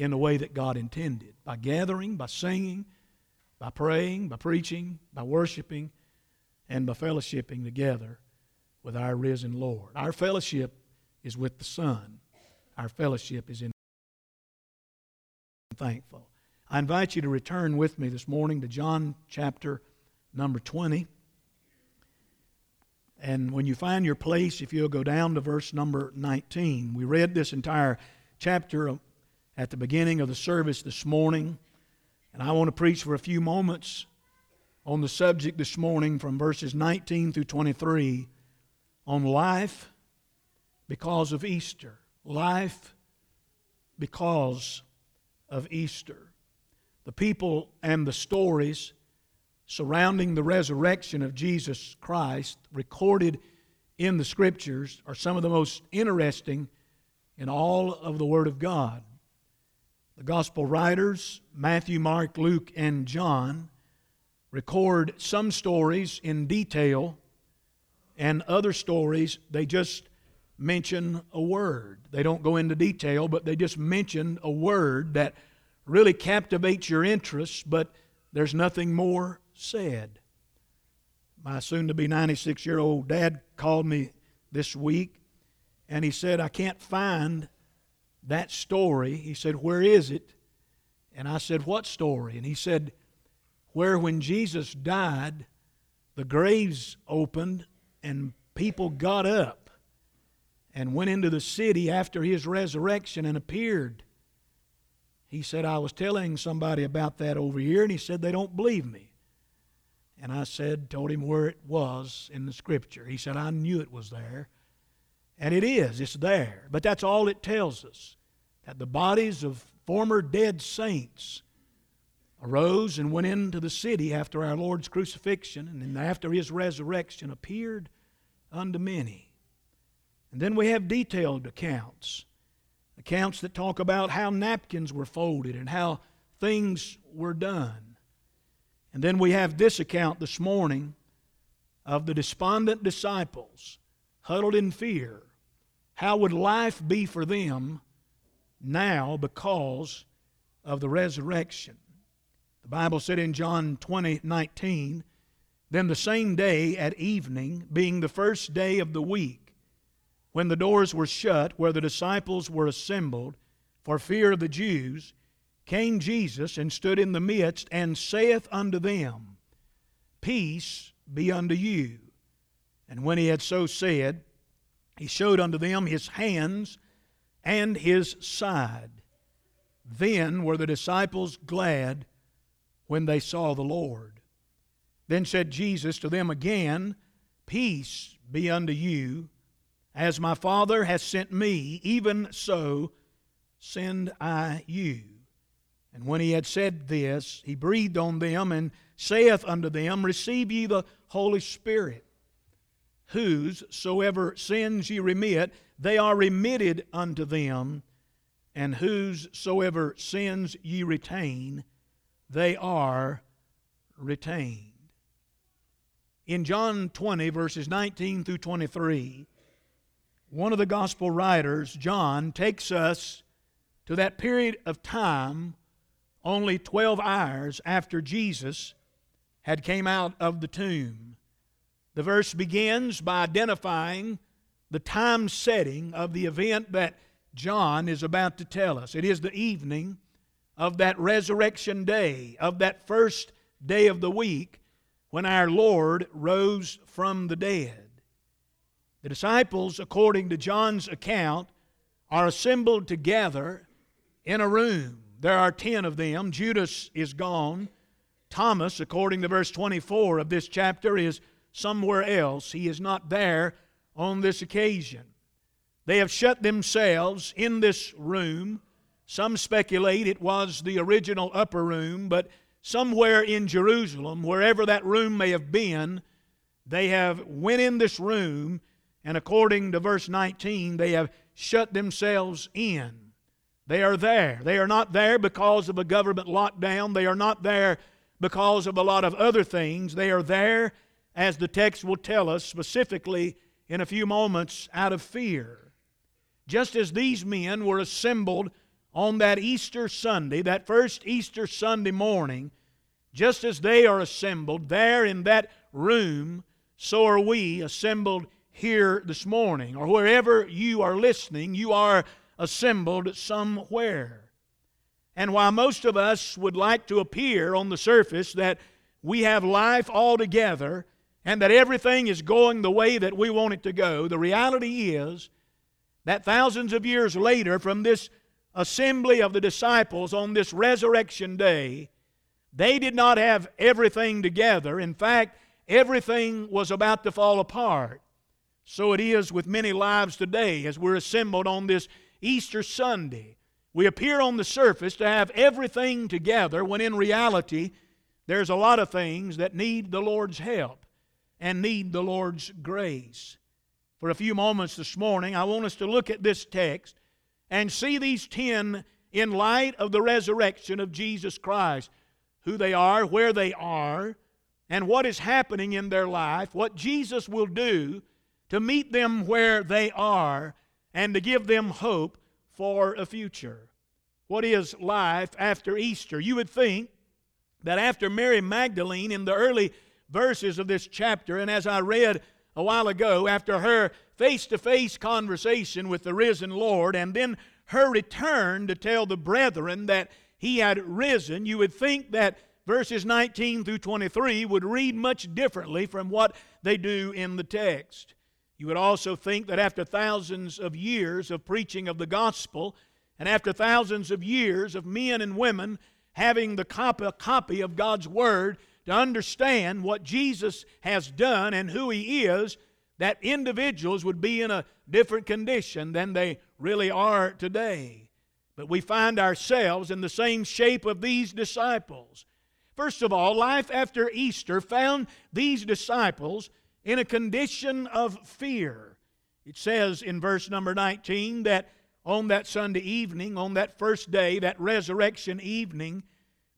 in the way that God intended by gathering, by singing, by praying, by preaching, by worshiping, and by fellowshipping together with our risen Lord. Our fellowship is with the Son, our fellowship is in thankful. I invite you to return with me this morning to John chapter number 20. And when you find your place, if you'll go down to verse number 19, we read this entire chapter at the beginning of the service this morning. And I want to preach for a few moments on the subject this morning from verses 19 through 23 on life because of Easter. Life because of Easter. The people and the stories surrounding the resurrection of Jesus Christ, recorded in the Scriptures, are some of the most interesting in all of the Word of God. The Gospel writers, Matthew, Mark, Luke, and John, record some stories in detail, and other stories they just mention a word. They don't go into detail, but they just mention a word that really captivates your interest, but there's nothing more said. My soon to be 96 year old dad called me this week and he said, I can't find that story. He said, Where is it? And I said, What story? And he said, Where when Jesus died, the graves opened and people got up and went into the city after his resurrection and appeared. He said, I was telling somebody about that over here, and he said, They don't believe me. And I said, told him where it was in the scripture. He said, I knew it was there. And it is, it's there. But that's all it tells us that the bodies of former dead saints arose and went into the city after our Lord's crucifixion and then after his resurrection appeared unto many. And then we have detailed accounts accounts that talk about how napkins were folded and how things were done. And then we have this account this morning of the despondent disciples huddled in fear. How would life be for them now because of the resurrection? The Bible said in John 20 19, Then the same day at evening, being the first day of the week, when the doors were shut where the disciples were assembled for fear of the Jews, came Jesus and stood in the midst and saith unto them, Peace be unto you. And when he had so said, he showed unto them his hands and his side. Then were the disciples glad when they saw the Lord. Then said Jesus to them again, Peace be unto you. As my Father has sent me, even so send I you. And when he had said this, he breathed on them and saith unto them, Receive ye the Holy Spirit. Whosoever sins ye remit, they are remitted unto them. And whosoever sins ye retain, they are retained. In John 20, verses 19 through 23, one of the gospel writers, John, takes us to that period of time only 12 hours after Jesus had came out of the tomb. The verse begins by identifying the time setting of the event that John is about to tell us. It is the evening of that resurrection day, of that first day of the week when our Lord rose from the dead. The disciples, according to John's account, are assembled together in a room. There are ten of them. Judas is gone. Thomas, according to verse 24 of this chapter, is somewhere else. He is not there on this occasion. They have shut themselves in this room. Some speculate it was the original upper room, but somewhere in Jerusalem, wherever that room may have been, they have went in this room and according to verse 19, they have shut themselves in. They are there. They are not there because of a government lockdown. They are not there because of a lot of other things. They are there, as the text will tell us specifically in a few moments, out of fear. Just as these men were assembled on that Easter Sunday, that first Easter Sunday morning, just as they are assembled there in that room, so are we assembled here this morning, or wherever you are listening, you are assembled somewhere. And while most of us would like to appear on the surface that we have life all together and that everything is going the way that we want it to go, the reality is that thousands of years later, from this assembly of the disciples on this resurrection day, they did not have everything together. In fact, everything was about to fall apart. So it is with many lives today as we're assembled on this Easter Sunday. We appear on the surface to have everything together when in reality there's a lot of things that need the Lord's help and need the Lord's grace. For a few moments this morning, I want us to look at this text and see these ten in light of the resurrection of Jesus Christ who they are, where they are, and what is happening in their life, what Jesus will do to meet them where they are and to give them hope for a future. What is life after Easter? You would think that after Mary Magdalene in the early verses of this chapter, and as I read a while ago, after her face to face conversation with the risen Lord, and then her return to tell the brethren that he had risen, you would think that verses 19 through 23 would read much differently from what they do in the text. You would also think that after thousands of years of preaching of the gospel, and after thousands of years of men and women having the copy of God's Word to understand what Jesus has done and who He is, that individuals would be in a different condition than they really are today. But we find ourselves in the same shape of these disciples. First of all, life after Easter found these disciples in a condition of fear. It says in verse number 19 that on that Sunday evening, on that first day, that resurrection evening,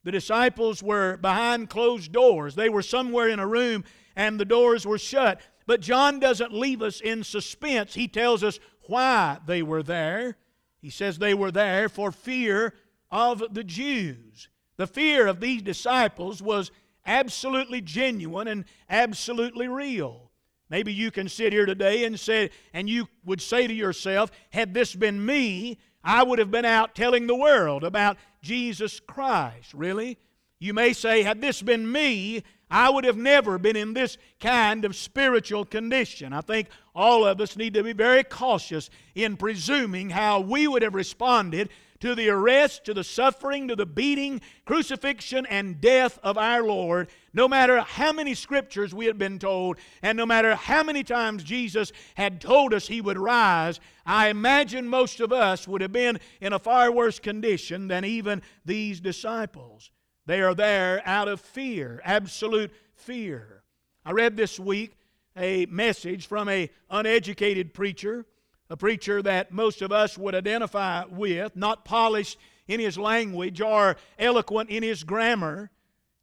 the disciples were behind closed doors. They were somewhere in a room and the doors were shut. But John doesn't leave us in suspense. He tells us why they were there. He says they were there for fear of the Jews. The fear of these disciples was absolutely genuine and absolutely real. Maybe you can sit here today and say, and you would say to yourself, had this been me, I would have been out telling the world about Jesus Christ. Really? You may say, had this been me, I would have never been in this kind of spiritual condition. I think all of us need to be very cautious in presuming how we would have responded to the arrest, to the suffering, to the beating, crucifixion, and death of our Lord, no matter how many scriptures we had been told, and no matter how many times Jesus had told us he would rise, I imagine most of us would have been in a far worse condition than even these disciples. They are there out of fear, absolute fear. I read this week a message from a uneducated preacher, a preacher that most of us would identify with, not polished in his language or eloquent in his grammar.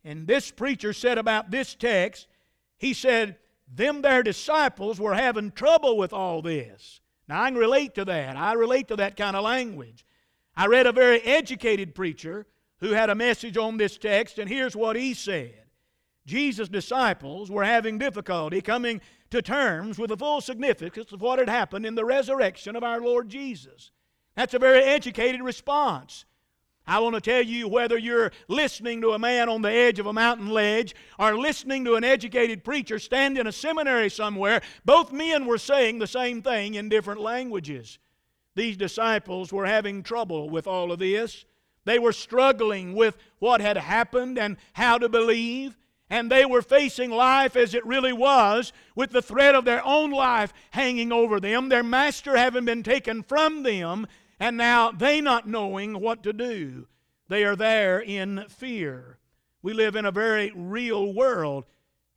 And this preacher said about this text, he said, them their disciples were having trouble with all this. Now I can relate to that. I relate to that kind of language. I read a very educated preacher who had a message on this text, and here's what he said Jesus' disciples were having difficulty coming to terms with the full significance of what had happened in the resurrection of our Lord Jesus. That's a very educated response. I want to tell you whether you're listening to a man on the edge of a mountain ledge or listening to an educated preacher stand in a seminary somewhere, both men were saying the same thing in different languages. These disciples were having trouble with all of this. They were struggling with what had happened and how to believe. And they were facing life as it really was, with the threat of their own life hanging over them, their master having been taken from them, and now they not knowing what to do. They are there in fear. We live in a very real world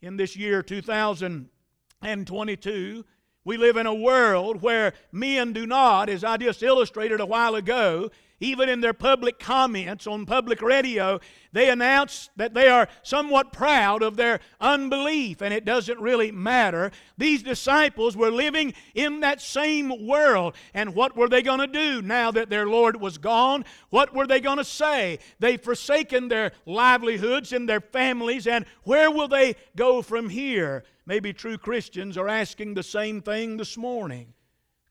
in this year 2022. We live in a world where men do not, as I just illustrated a while ago, even in their public comments on public radio, they announce that they are somewhat proud of their unbelief, and it doesn't really matter. These disciples were living in that same world, and what were they going to do now that their Lord was gone? What were they going to say? They've forsaken their livelihoods and their families, and where will they go from here? Maybe true Christians are asking the same thing this morning.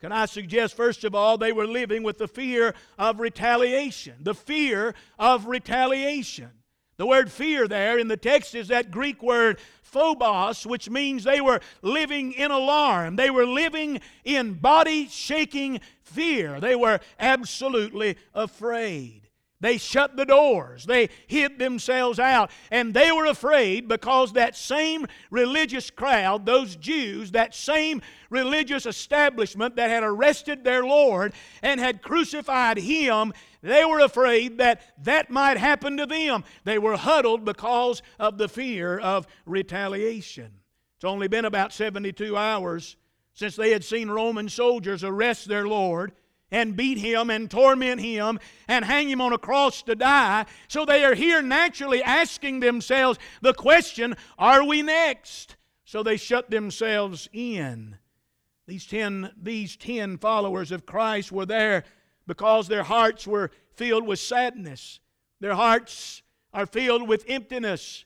Can I suggest, first of all, they were living with the fear of retaliation. The fear of retaliation. The word fear there in the text is that Greek word phobos, which means they were living in alarm. They were living in body shaking fear. They were absolutely afraid. They shut the doors. They hid themselves out. And they were afraid because that same religious crowd, those Jews, that same religious establishment that had arrested their Lord and had crucified him, they were afraid that that might happen to them. They were huddled because of the fear of retaliation. It's only been about 72 hours since they had seen Roman soldiers arrest their Lord and beat him and torment him and hang him on a cross to die. So they are here naturally asking themselves the question Are we next? So they shut themselves in. These ten, these ten followers of Christ were there because their hearts were filled with sadness. Their hearts are filled with emptiness.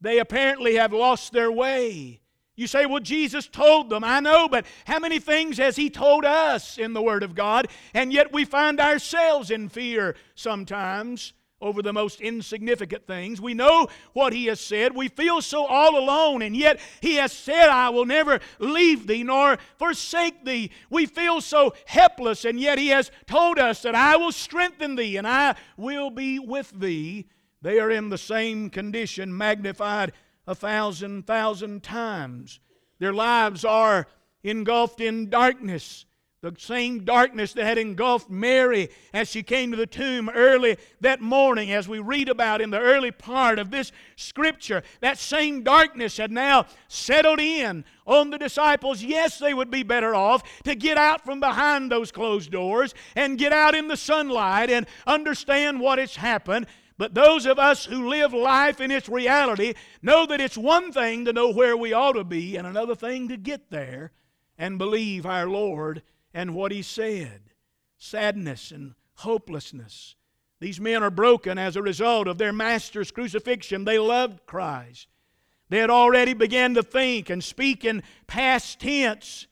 They apparently have lost their way. You say, well, Jesus told them. I know, but how many things has He told us in the Word of God? And yet we find ourselves in fear sometimes over the most insignificant things. We know what He has said. We feel so all alone, and yet He has said, I will never leave thee nor forsake thee. We feel so helpless, and yet He has told us that I will strengthen thee and I will be with thee. They are in the same condition, magnified a thousand, thousand times. Their lives are engulfed in darkness. The same darkness that had engulfed Mary as she came to the tomb early that morning, as we read about in the early part of this scripture, that same darkness had now settled in on the disciples. Yes, they would be better off to get out from behind those closed doors and get out in the sunlight and understand what has happened. But those of us who live life in its reality know that it's one thing to know where we ought to be and another thing to get there and believe our Lord and what He said. Sadness and hopelessness. These men are broken as a result of their Master's crucifixion. They loved Christ. They had already begun to think and speak in past tense.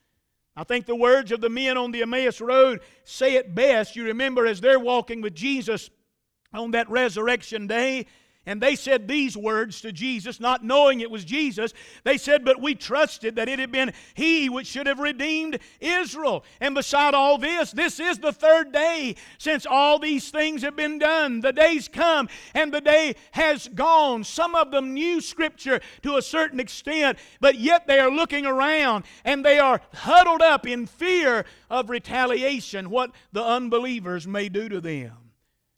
I think the words of the men on the Emmaus Road say it best. You remember as they're walking with Jesus, on that resurrection day. And they said these words to Jesus, not knowing it was Jesus. They said, But we trusted that it had been He which should have redeemed Israel. And beside all this, this is the third day since all these things have been done. The day's come and the day has gone. Some of them knew Scripture to a certain extent, but yet they are looking around and they are huddled up in fear of retaliation, what the unbelievers may do to them.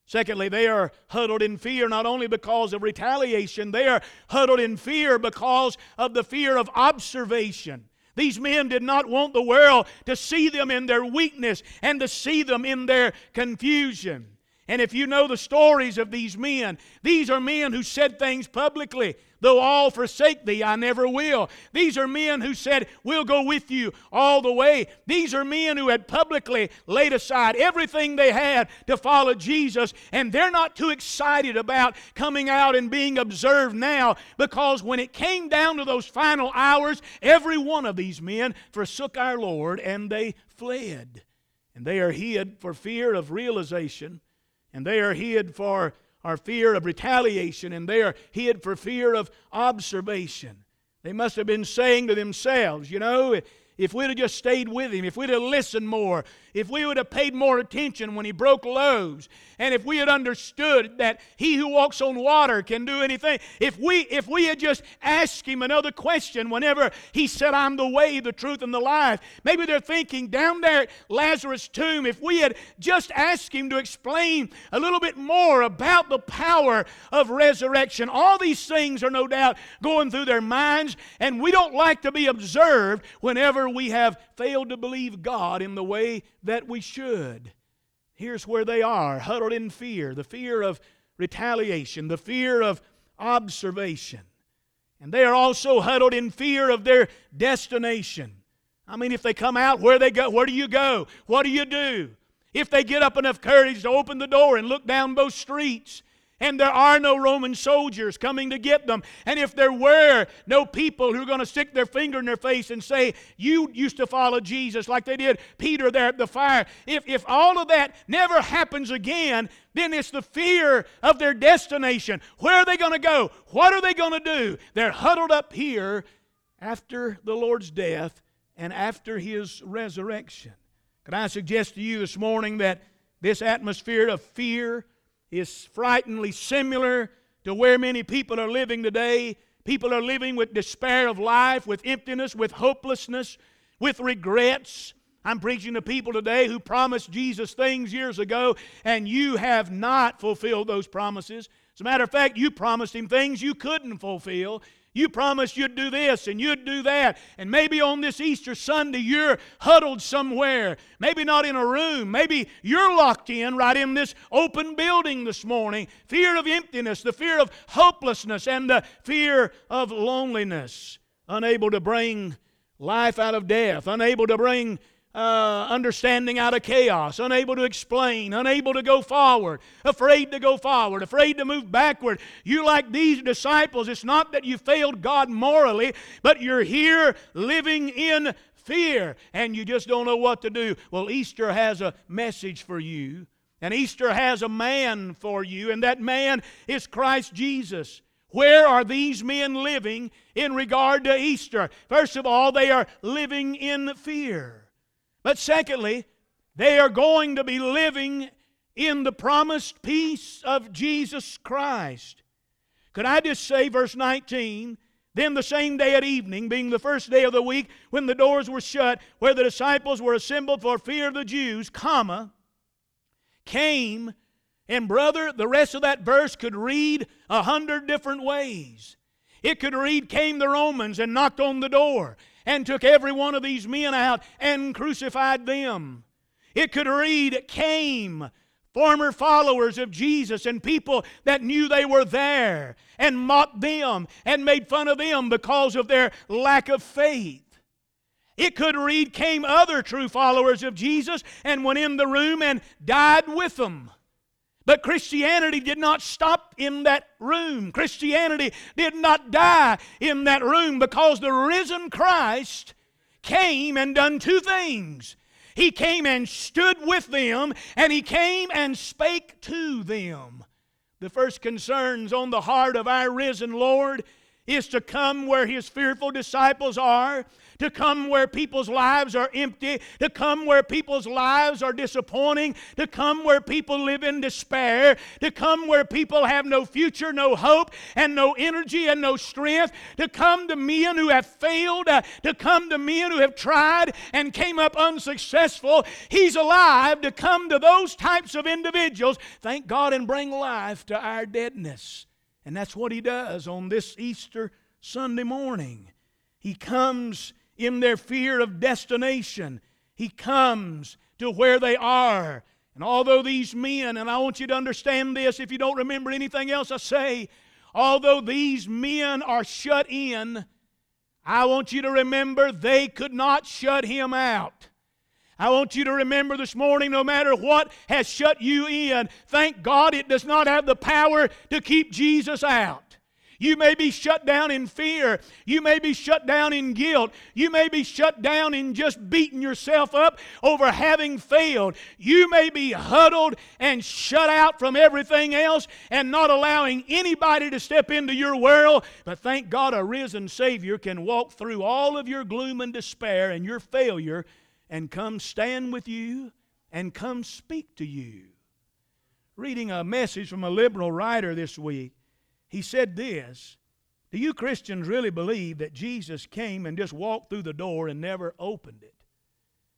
Secondly, they are huddled in fear not only because of retaliation, they are huddled in fear because of the fear of observation. These men did not want the world to see them in their weakness and to see them in their confusion. And if you know the stories of these men, these are men who said things publicly Though all forsake thee, I never will. These are men who said, We'll go with you all the way. These are men who had publicly laid aside everything they had to follow Jesus, and they're not too excited about coming out and being observed now because when it came down to those final hours, every one of these men forsook our Lord and they fled. And they are hid for fear of realization, and they are hid for our fear of retaliation, and they are hid for fear of observation. They must have been saying to themselves, you know, if we'd have just stayed with him, if we'd have listened more, if we would have paid more attention when he broke loaves, and if we had understood that he who walks on water can do anything, if we if we had just asked him another question whenever he said, I'm the way, the truth, and the life, maybe they're thinking down there at Lazarus' tomb, if we had just asked him to explain a little bit more about the power of resurrection, all these things are no doubt going through their minds, and we don't like to be observed whenever we have failed to believe God in the way that we should. Here's where they are huddled in fear the fear of retaliation, the fear of observation. And they are also huddled in fear of their destination. I mean, if they come out, where they go, where do you go? What do you do? If they get up enough courage to open the door and look down those streets, and there are no Roman soldiers coming to get them. And if there were no people who are going to stick their finger in their face and say, You used to follow Jesus like they did Peter there at the fire, if, if all of that never happens again, then it's the fear of their destination. Where are they going to go? What are they going to do? They're huddled up here after the Lord's death and after his resurrection. Can I suggest to you this morning that this atmosphere of fear, is frighteningly similar to where many people are living today. People are living with despair of life, with emptiness, with hopelessness, with regrets. I'm preaching to people today who promised Jesus things years ago, and you have not fulfilled those promises. As a matter of fact, you promised him things you couldn't fulfill. You promised you'd do this and you'd do that. And maybe on this Easter Sunday, you're huddled somewhere. Maybe not in a room. Maybe you're locked in right in this open building this morning. Fear of emptiness, the fear of hopelessness, and the fear of loneliness. Unable to bring life out of death, unable to bring uh, understanding out of chaos, unable to explain, unable to go forward, afraid to go forward, afraid to move backward. You, like these disciples, it's not that you failed God morally, but you're here living in fear and you just don't know what to do. Well, Easter has a message for you, and Easter has a man for you, and that man is Christ Jesus. Where are these men living in regard to Easter? First of all, they are living in fear. But secondly, they are going to be living in the promised peace of Jesus Christ. Could I just say, verse 19, then the same day at evening, being the first day of the week, when the doors were shut, where the disciples were assembled for fear of the Jews, comma, came, and brother, the rest of that verse could read a hundred different ways. It could read, came the Romans and knocked on the door and took every one of these men out and crucified them. It could read, came former followers of Jesus and people that knew they were there and mocked them and made fun of them because of their lack of faith. It could read, came other true followers of Jesus and went in the room and died with them. But Christianity did not stop in that room. Christianity did not die in that room because the risen Christ came and done two things. He came and stood with them, and he came and spake to them. The first concerns on the heart of our risen Lord is to come where his fearful disciples are to come where people's lives are empty, to come where people's lives are disappointing, to come where people live in despair, to come where people have no future, no hope, and no energy and no strength, to come to men who have failed, uh, to come to men who have tried and came up unsuccessful. He's alive to come to those types of individuals, thank God, and bring life to our deadness. And that's what he does on this Easter Sunday morning. He comes in their fear of destination. He comes to where they are. And although these men, and I want you to understand this if you don't remember anything else I say, although these men are shut in, I want you to remember they could not shut him out. I want you to remember this morning no matter what has shut you in, thank God it does not have the power to keep Jesus out. You may be shut down in fear. You may be shut down in guilt. You may be shut down in just beating yourself up over having failed. You may be huddled and shut out from everything else and not allowing anybody to step into your world. But thank God a risen Savior can walk through all of your gloom and despair and your failure and come stand with you and come speak to you. Reading a message from a liberal writer this week he said this Do you Christians really believe that Jesus came and just walked through the door and never opened it?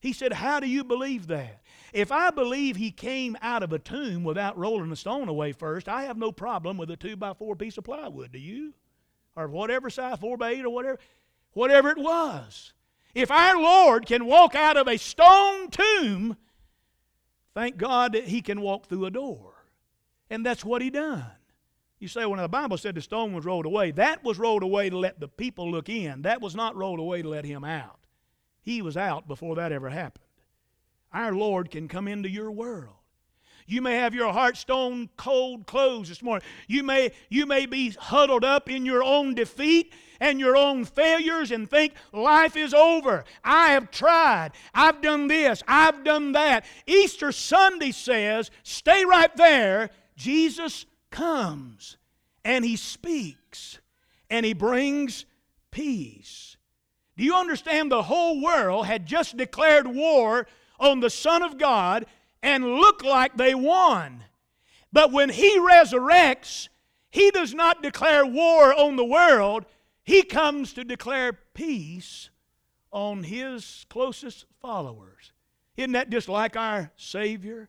He said, How do you believe that? If I believe he came out of a tomb without rolling a stone away first, I have no problem with a two by four piece of plywood, do you? Or whatever size, four by eight or whatever, whatever it was. If our Lord can walk out of a stone tomb thank God that he can walk through a door. And that's what he done. You say, when the Bible said the stone was rolled away, that was rolled away to let the people look in. That was not rolled away to let him out. He was out before that ever happened. Our Lord can come into your world. You may have your heart stone cold closed this morning. You may, you may be huddled up in your own defeat and your own failures and think life is over. I have tried. I've done this. I've done that. Easter Sunday says, stay right there. Jesus comes and he speaks and he brings peace. Do you understand? The whole world had just declared war on the Son of God and looked like they won. But when he resurrects, he does not declare war on the world, he comes to declare peace on his closest followers. Isn't that just like our Savior?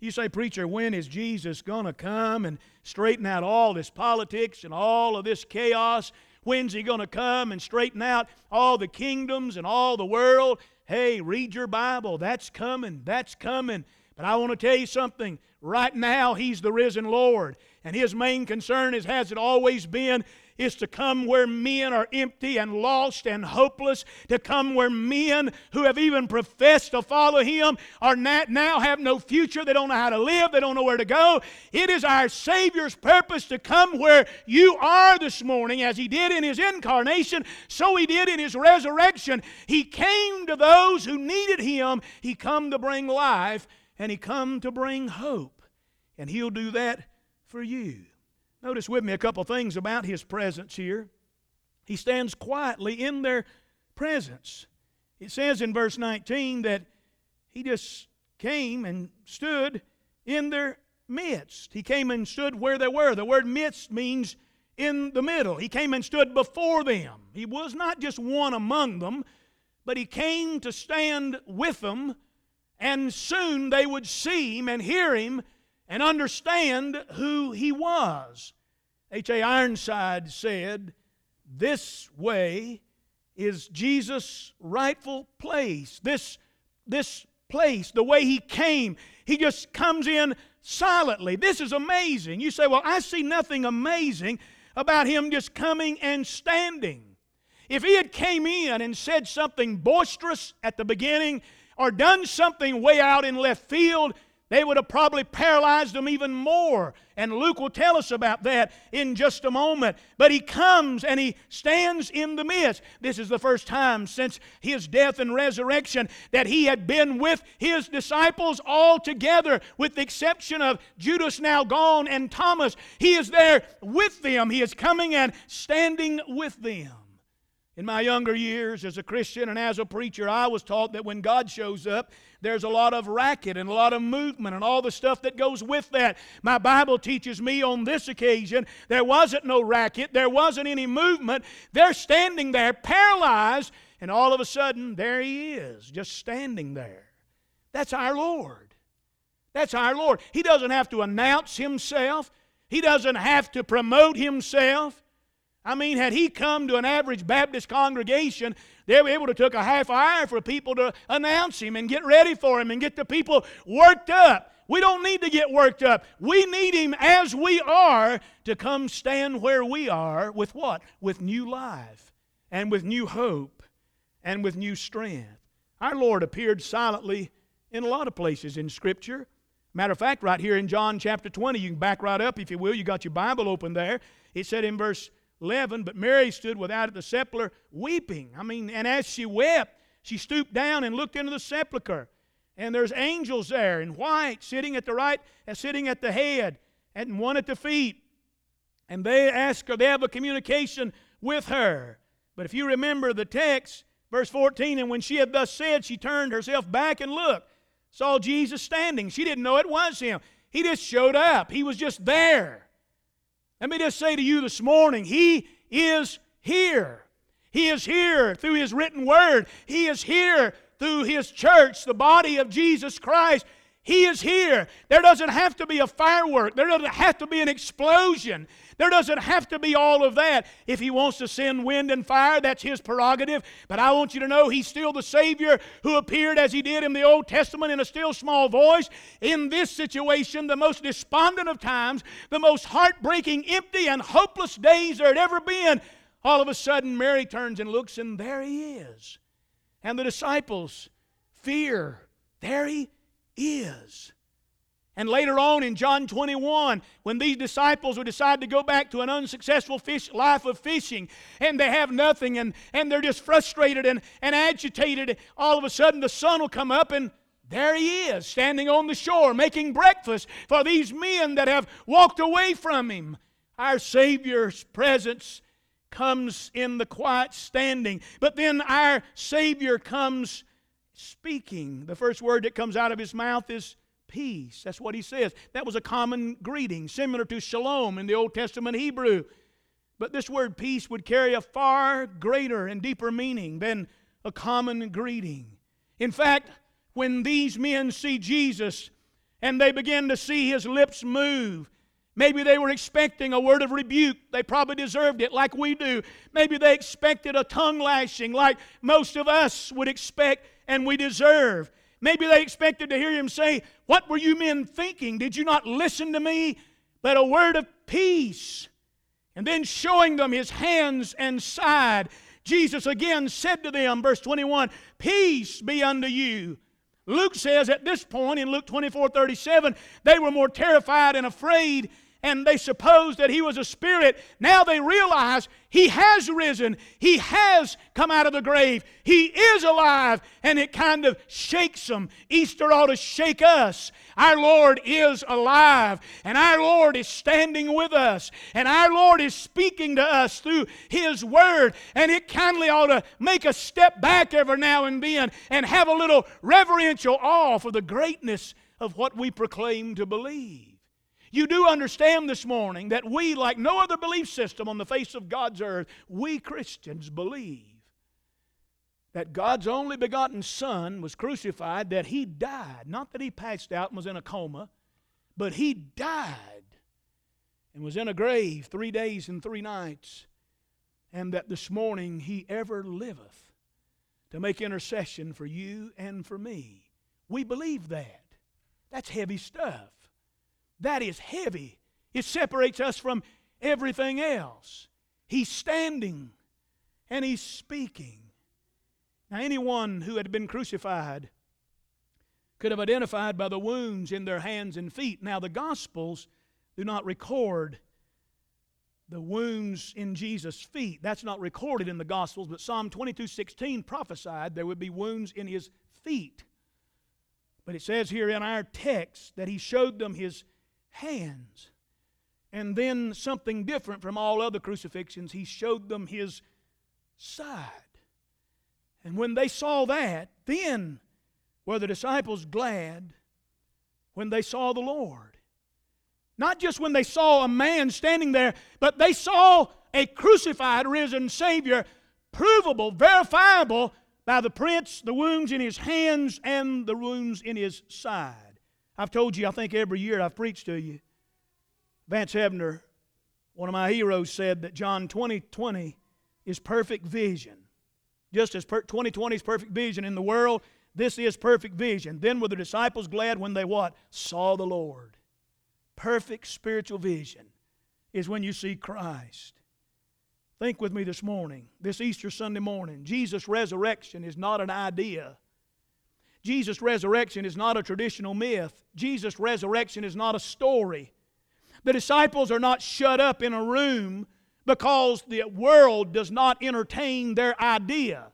You say, Preacher, when is Jesus going to come and straighten out all this politics and all of this chaos? When's he going to come and straighten out all the kingdoms and all the world? Hey, read your Bible. That's coming. That's coming. But I want to tell you something. Right now, He's the risen Lord. And His main concern, is, has it always been, is to come where men are empty and lost and hopeless, to come where men who have even professed to follow Him are not, now have no future. They don't know how to live, they don't know where to go. It is our Savior's purpose to come where you are this morning, as He did in His incarnation, so He did in His resurrection. He came to those who needed Him, He come to bring life and He come to bring hope. And He'll do that for you. Notice with me a couple things about His presence here. He stands quietly in their presence. It says in verse 19 that He just came and stood in their midst. He came and stood where they were. The word midst means in the middle. He came and stood before them. He was not just one among them, but He came to stand with them and soon they would see him and hear him and understand who he was. H.A. Ironside said, This way is Jesus' rightful place. This, this place, the way he came, he just comes in silently. This is amazing. You say, Well, I see nothing amazing about him just coming and standing. If he had came in and said something boisterous at the beginning or done something way out in left field, they would have probably paralyzed them even more. And Luke will tell us about that in just a moment. But he comes and he stands in the midst. This is the first time since his death and resurrection that he had been with his disciples all together, with the exception of Judas now gone and Thomas. He is there with them. He is coming and standing with them. In my younger years as a Christian and as a preacher, I was taught that when God shows up, there's a lot of racket and a lot of movement and all the stuff that goes with that. My Bible teaches me on this occasion there wasn't no racket, there wasn't any movement. They're standing there paralyzed, and all of a sudden, there He is, just standing there. That's our Lord. That's our Lord. He doesn't have to announce Himself, He doesn't have to promote Himself. I mean, had he come to an average Baptist congregation, they were able to take a half hour for people to announce him and get ready for him and get the people worked up. We don't need to get worked up. We need him as we are to come stand where we are with what? With new life and with new hope and with new strength. Our Lord appeared silently in a lot of places in Scripture. Matter of fact, right here in John chapter 20, you can back right up if you will. You got your Bible open there. It said in verse 11, but Mary stood without at the sepulchre weeping. I mean, and as she wept, she stooped down and looked into the sepulchre. And there's angels there in white sitting at the right and sitting at the head and one at the feet. And they ask her, they have a communication with her. But if you remember the text, verse 14, and when she had thus said, she turned herself back and looked, saw Jesus standing. She didn't know it was him. He just showed up, he was just there. Let me just say to you this morning He is here. He is here through His written word, He is here through His church, the body of Jesus Christ. He is here. There doesn't have to be a firework. There doesn't have to be an explosion. There doesn't have to be all of that. If He wants to send wind and fire, that's His prerogative. But I want you to know He's still the Savior who appeared as He did in the Old Testament in a still small voice. In this situation, the most despondent of times, the most heartbreaking, empty, and hopeless days there had ever been, all of a sudden Mary turns and looks, and there He is. And the disciples fear. There He is. And later on in John 21, when these disciples would decide to go back to an unsuccessful fish, life of fishing and they have nothing and, and they're just frustrated and, and agitated, all of a sudden the sun will come up and there he is, standing on the shore, making breakfast for these men that have walked away from him. Our Savior's presence comes in the quiet standing, but then our Savior comes speaking. The first word that comes out of his mouth is peace. That's what he says. That was a common greeting, similar to shalom in the Old Testament Hebrew. But this word peace would carry a far greater and deeper meaning than a common greeting. In fact, when these men see Jesus and they begin to see his lips move, Maybe they were expecting a word of rebuke. They probably deserved it, like we do. Maybe they expected a tongue lashing, like most of us would expect and we deserve. Maybe they expected to hear him say, What were you men thinking? Did you not listen to me? But a word of peace. And then showing them his hands and side, Jesus again said to them, verse 21, Peace be unto you. Luke says at this point in Luke 24 37, they were more terrified and afraid and they supposed that he was a spirit. Now they realize he has risen. He has come out of the grave. He is alive. And it kind of shakes them. Easter ought to shake us. Our Lord is alive. And our Lord is standing with us. And our Lord is speaking to us through His Word. And it kindly ought to make us step back every now and then and have a little reverential awe for the greatness of what we proclaim to believe. You do understand this morning that we, like no other belief system on the face of God's earth, we Christians believe that God's only begotten Son was crucified, that He died. Not that He passed out and was in a coma, but He died and was in a grave three days and three nights, and that this morning He ever liveth to make intercession for you and for me. We believe that. That's heavy stuff. That is heavy. It separates us from everything else. He's standing and he's speaking. Now, anyone who had been crucified could have identified by the wounds in their hands and feet. Now, the Gospels do not record the wounds in Jesus' feet. That's not recorded in the Gospels, but Psalm 22 16 prophesied there would be wounds in his feet. But it says here in our text that he showed them his hands. And then something different from all other crucifixions, he showed them his side. And when they saw that, then were the disciples glad when they saw the Lord. Not just when they saw a man standing there, but they saw a crucified, risen Savior, provable, verifiable by the prints, the wounds in his hands, and the wounds in his side. I've told you, I think every year I've preached to you. Vance Havner, one of my heroes, said that John 20 20 is perfect vision. Just as 2020 is perfect vision in the world, this is perfect vision. Then were the disciples glad when they what? Saw the Lord. Perfect spiritual vision is when you see Christ. Think with me this morning, this Easter Sunday morning. Jesus' resurrection is not an idea. Jesus' resurrection is not a traditional myth. Jesus' resurrection is not a story. The disciples are not shut up in a room because the world does not entertain their idea.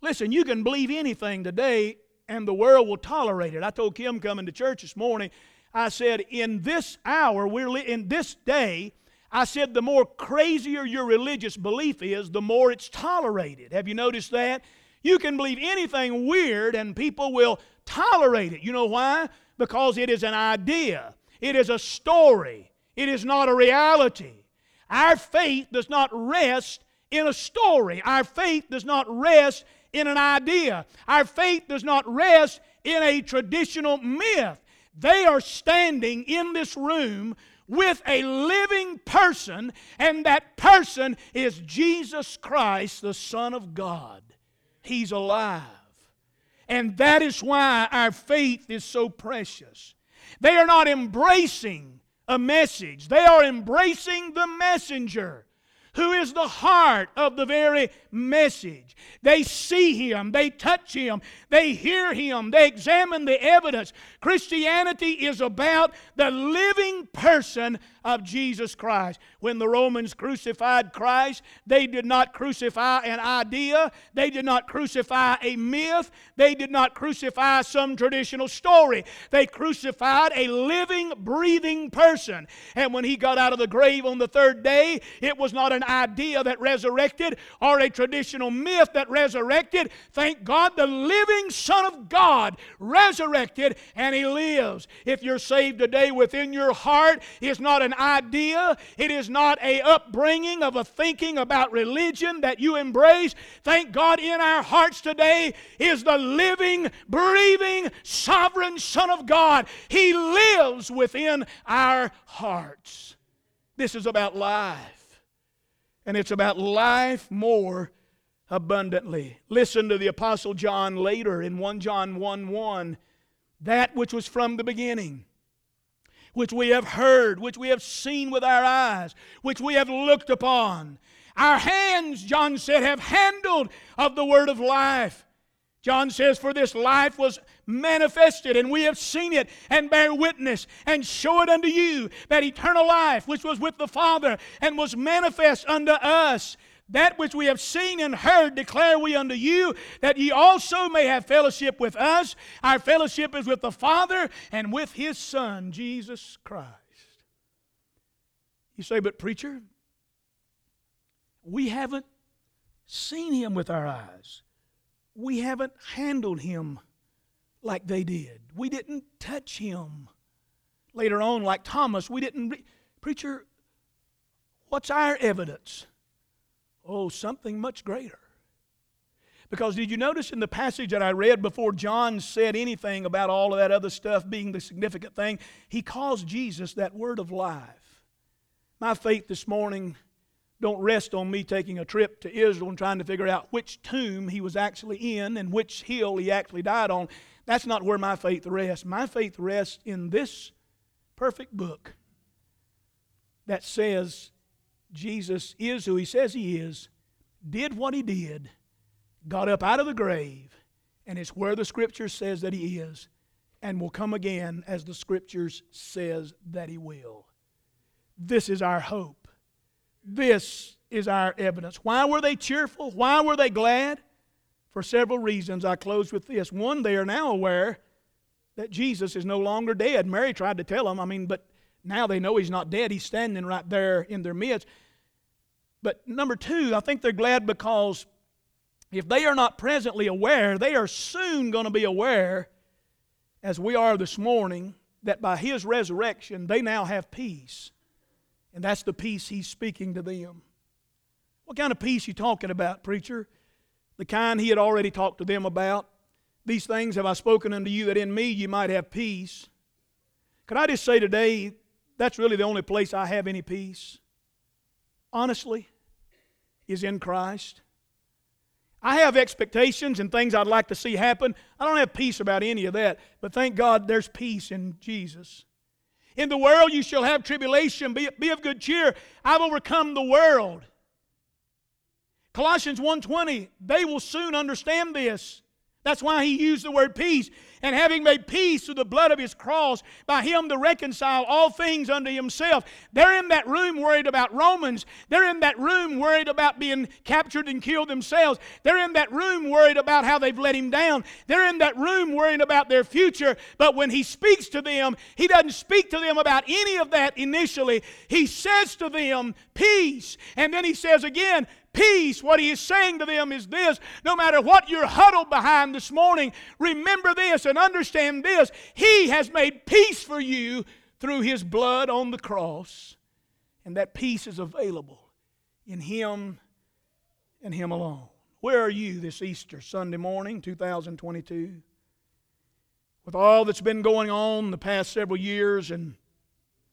Listen, you can believe anything today and the world will tolerate it. I told Kim coming to church this morning, I said, in this hour, we're li- in this day, I said, the more crazier your religious belief is, the more it's tolerated. Have you noticed that? You can believe anything weird and people will tolerate it. You know why? Because it is an idea, it is a story, it is not a reality. Our faith does not rest in a story, our faith does not rest in an idea, our faith does not rest in a traditional myth. They are standing in this room with a living person, and that person is Jesus Christ, the Son of God. He's alive. And that is why our faith is so precious. They are not embracing a message, they are embracing the messenger who is the heart of the very message. They see him, they touch him, they hear him, they examine the evidence. Christianity is about the living person of Jesus Christ. When the Romans crucified Christ, they did not crucify an idea, they did not crucify a myth, they did not crucify some traditional story. They crucified a living, breathing person. And when he got out of the grave on the third day, it was not an idea that resurrected or a traditional myth that resurrected. Thank God the living Son of God resurrected and he lives. If you're saved today within your heart, it's not an idea, it is not a upbringing of a thinking about religion that you embrace. Thank God in our hearts today is the living, breathing, sovereign Son of God. He lives within our hearts. This is about life. And it's about life more abundantly. Listen to the Apostle John later in 1 John 1 1. That which was from the beginning, which we have heard, which we have seen with our eyes, which we have looked upon. Our hands, John said, have handled of the word of life. John says, For this life was manifested, and we have seen it, and bear witness, and show it unto you, that eternal life which was with the Father, and was manifest unto us. That which we have seen and heard declare we unto you, that ye also may have fellowship with us. Our fellowship is with the Father and with His Son, Jesus Christ. You say, but preacher, we haven't seen Him with our eyes. We haven't handled Him like they did. We didn't touch Him. Later on, like Thomas, we didn't. Re- preacher, what's our evidence? Oh, something much greater. Because did you notice in the passage that I read before John said anything about all of that other stuff being the significant thing? He calls Jesus that word of life. My faith this morning don't rest on me taking a trip to Israel and trying to figure out which tomb he was actually in and which hill he actually died on. That's not where my faith rests. My faith rests in this perfect book that says Jesus is who he says he is, did what he did, got up out of the grave, and it's where the scripture says that he is, and will come again as the scriptures says that he will. This is our hope. This is our evidence. Why were they cheerful? Why were they glad? For several reasons. I close with this. One, they are now aware that Jesus is no longer dead. Mary tried to tell them, I mean, but now they know he's not dead. He's standing right there in their midst. But number two, I think they're glad because if they are not presently aware, they are soon going to be aware, as we are this morning, that by his resurrection they now have peace. And that's the peace he's speaking to them. What kind of peace you talking about, preacher? The kind he had already talked to them about. These things have I spoken unto you that in me you might have peace. Could I just say today, that's really the only place I have any peace? Honestly, is in Christ. I have expectations and things I'd like to see happen. I don't have peace about any of that, but thank God there's peace in Jesus. In the world you shall have tribulation. Be, be of good cheer. I've overcome the world. Colossians 1:20, they will soon understand this. That's why he used the word peace. And having made peace through the blood of his cross, by him to reconcile all things unto himself. They're in that room worried about Romans. They're in that room worried about being captured and killed themselves. They're in that room worried about how they've let him down. They're in that room worrying about their future. But when he speaks to them, he doesn't speak to them about any of that initially. He says to them, peace. And then he says again, peace, what he is saying to them is this no matter what you're huddled behind this morning, remember this and understand this. He has made peace for you through his blood on the cross, and that peace is available in him and him alone. Where are you this Easter Sunday morning, 2022? with all that's been going on the past several years and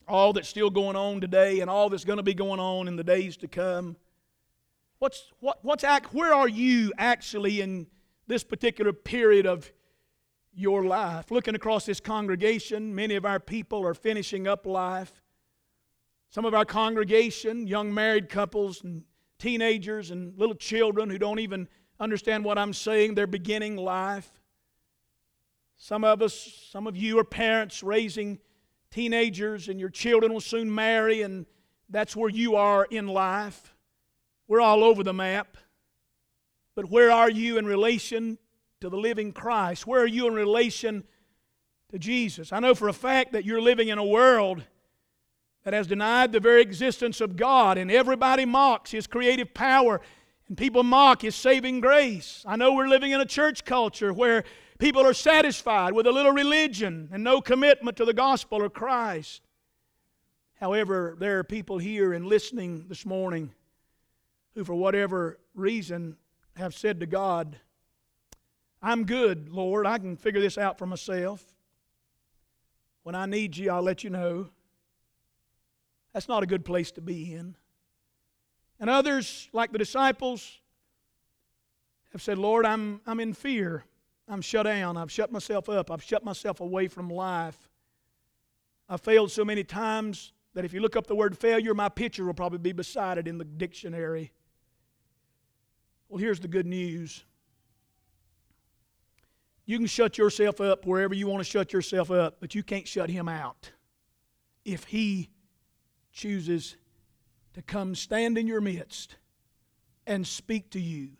all that's still going on today and all that's going to be going on in the days to come. What's, what, what's act, where are you actually in this particular period of your life? Looking across this congregation, many of our people are finishing up life. Some of our congregation, young married couples and teenagers and little children who don't even understand what I'm saying, they're beginning life. Some of us, some of you are parents raising teenagers, and your children will soon marry, and that's where you are in life. We're all over the map. But where are you in relation to the living Christ? Where are you in relation to Jesus? I know for a fact that you're living in a world that has denied the very existence of God, and everybody mocks His creative power, and people mock His saving grace. I know we're living in a church culture where People are satisfied with a little religion and no commitment to the gospel or Christ. However, there are people here and listening this morning who, for whatever reason, have said to God, I'm good, Lord. I can figure this out for myself. When I need you, I'll let you know. That's not a good place to be in. And others, like the disciples, have said, Lord, I'm, I'm in fear. I'm shut down. I've shut myself up. I've shut myself away from life. I've failed so many times that if you look up the word failure, my picture will probably be beside it in the dictionary. Well, here's the good news. You can shut yourself up wherever you want to shut yourself up, but you can't shut him out if he chooses to come stand in your midst and speak to you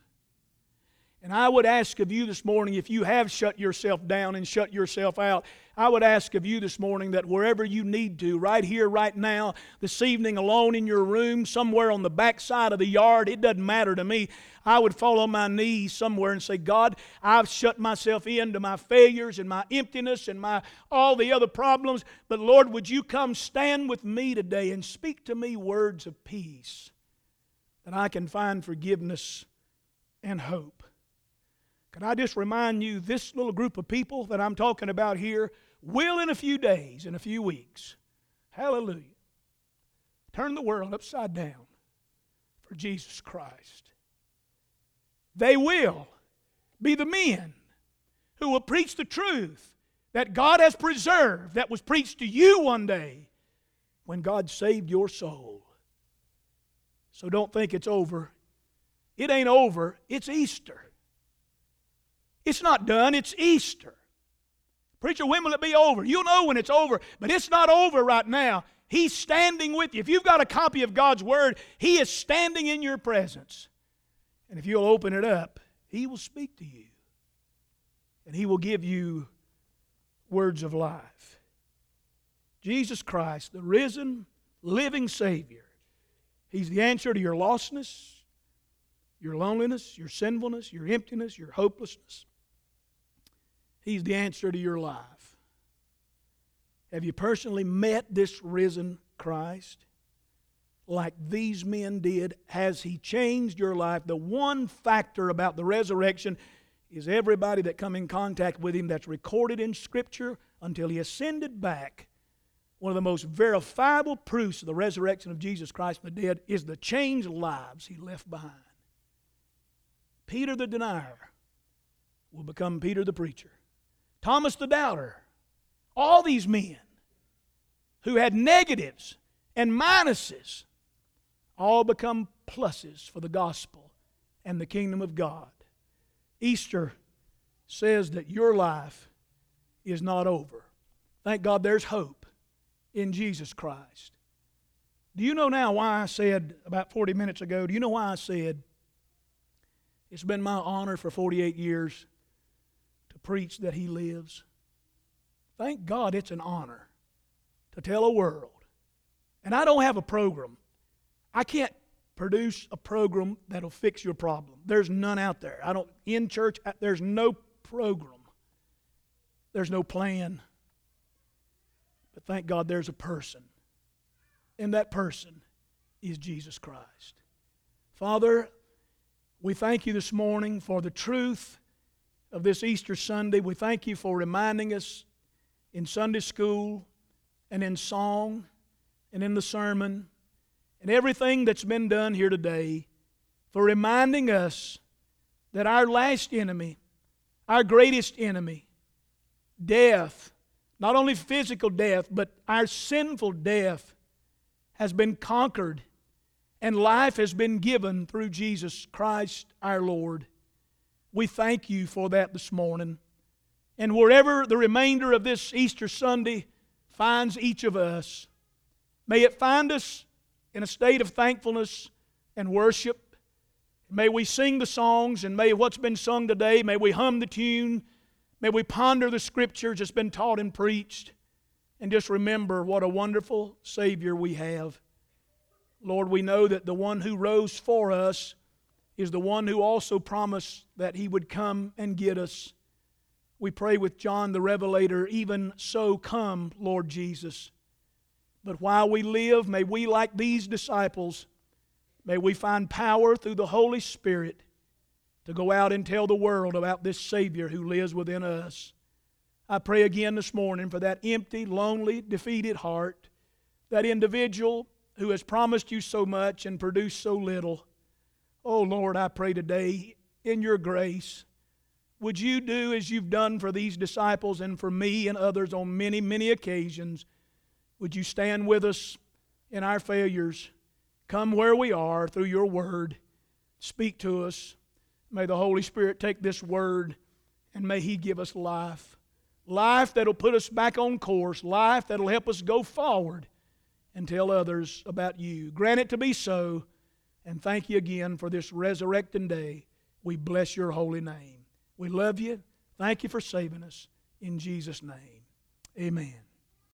and I would ask of you this morning, if you have shut yourself down and shut yourself out, I would ask of you this morning that wherever you need to, right here, right now, this evening, alone in your room, somewhere on the back side of the yard, it doesn't matter to me. I would fall on my knees somewhere and say, God, I've shut myself into my failures and my emptiness and my all the other problems. But Lord, would you come stand with me today and speak to me words of peace that I can find forgiveness and hope. Can I just remind you, this little group of people that I'm talking about here will, in a few days, in a few weeks, hallelujah, turn the world upside down for Jesus Christ. They will be the men who will preach the truth that God has preserved, that was preached to you one day when God saved your soul. So don't think it's over. It ain't over, it's Easter. It's not done, it's Easter. Preacher, when will it be over? You'll know when it's over, but it's not over right now. He's standing with you. If you've got a copy of God's Word, He is standing in your presence. And if you'll open it up, He will speak to you. And He will give you words of life. Jesus Christ, the risen, living Savior, He's the answer to your lostness, your loneliness, your sinfulness, your emptiness, your hopelessness. He's the answer to your life. Have you personally met this risen Christ? Like these men did, has He changed your life? The one factor about the resurrection is everybody that come in contact with Him that's recorded in Scripture until He ascended back. One of the most verifiable proofs of the resurrection of Jesus Christ from the dead is the changed lives He left behind. Peter the denier will become Peter the preacher. Thomas the doubter, all these men who had negatives and minuses all become pluses for the gospel and the kingdom of God. Easter says that your life is not over. Thank God there's hope in Jesus Christ. Do you know now why I said about 40 minutes ago, do you know why I said it's been my honor for 48 years preach that He lives. Thank God it's an honor to tell a world. And I don't have a program. I can't produce a program that'll fix your problem. There's none out there. I don't in church there's no program. There's no plan. But thank God there's a person. And that person is Jesus Christ. Father, we thank you this morning for the truth of this Easter Sunday. We thank you for reminding us in Sunday school and in song and in the sermon and everything that's been done here today for reminding us that our last enemy, our greatest enemy, death, not only physical death, but our sinful death, has been conquered and life has been given through Jesus Christ our Lord. We thank you for that this morning. And wherever the remainder of this Easter Sunday finds each of us, may it find us in a state of thankfulness and worship. May we sing the songs, and may what's been sung today, may we hum the tune, may we ponder the scriptures that's been taught and preached, and just remember what a wonderful Savior we have. Lord, we know that the one who rose for us is the one who also promised that he would come and get us. We pray with John the Revelator, even so come, Lord Jesus. But while we live, may we, like these disciples, may we find power through the Holy Spirit to go out and tell the world about this Savior who lives within us. I pray again this morning for that empty, lonely, defeated heart, that individual who has promised you so much and produced so little. Oh Lord, I pray today in your grace, would you do as you've done for these disciples and for me and others on many, many occasions? Would you stand with us in our failures? Come where we are through your word. Speak to us. May the Holy Spirit take this word and may He give us life. Life that'll put us back on course. Life that'll help us go forward and tell others about you. Grant it to be so. And thank you again for this resurrecting day. We bless your holy name. We love you. Thank you for saving us. In Jesus' name, amen.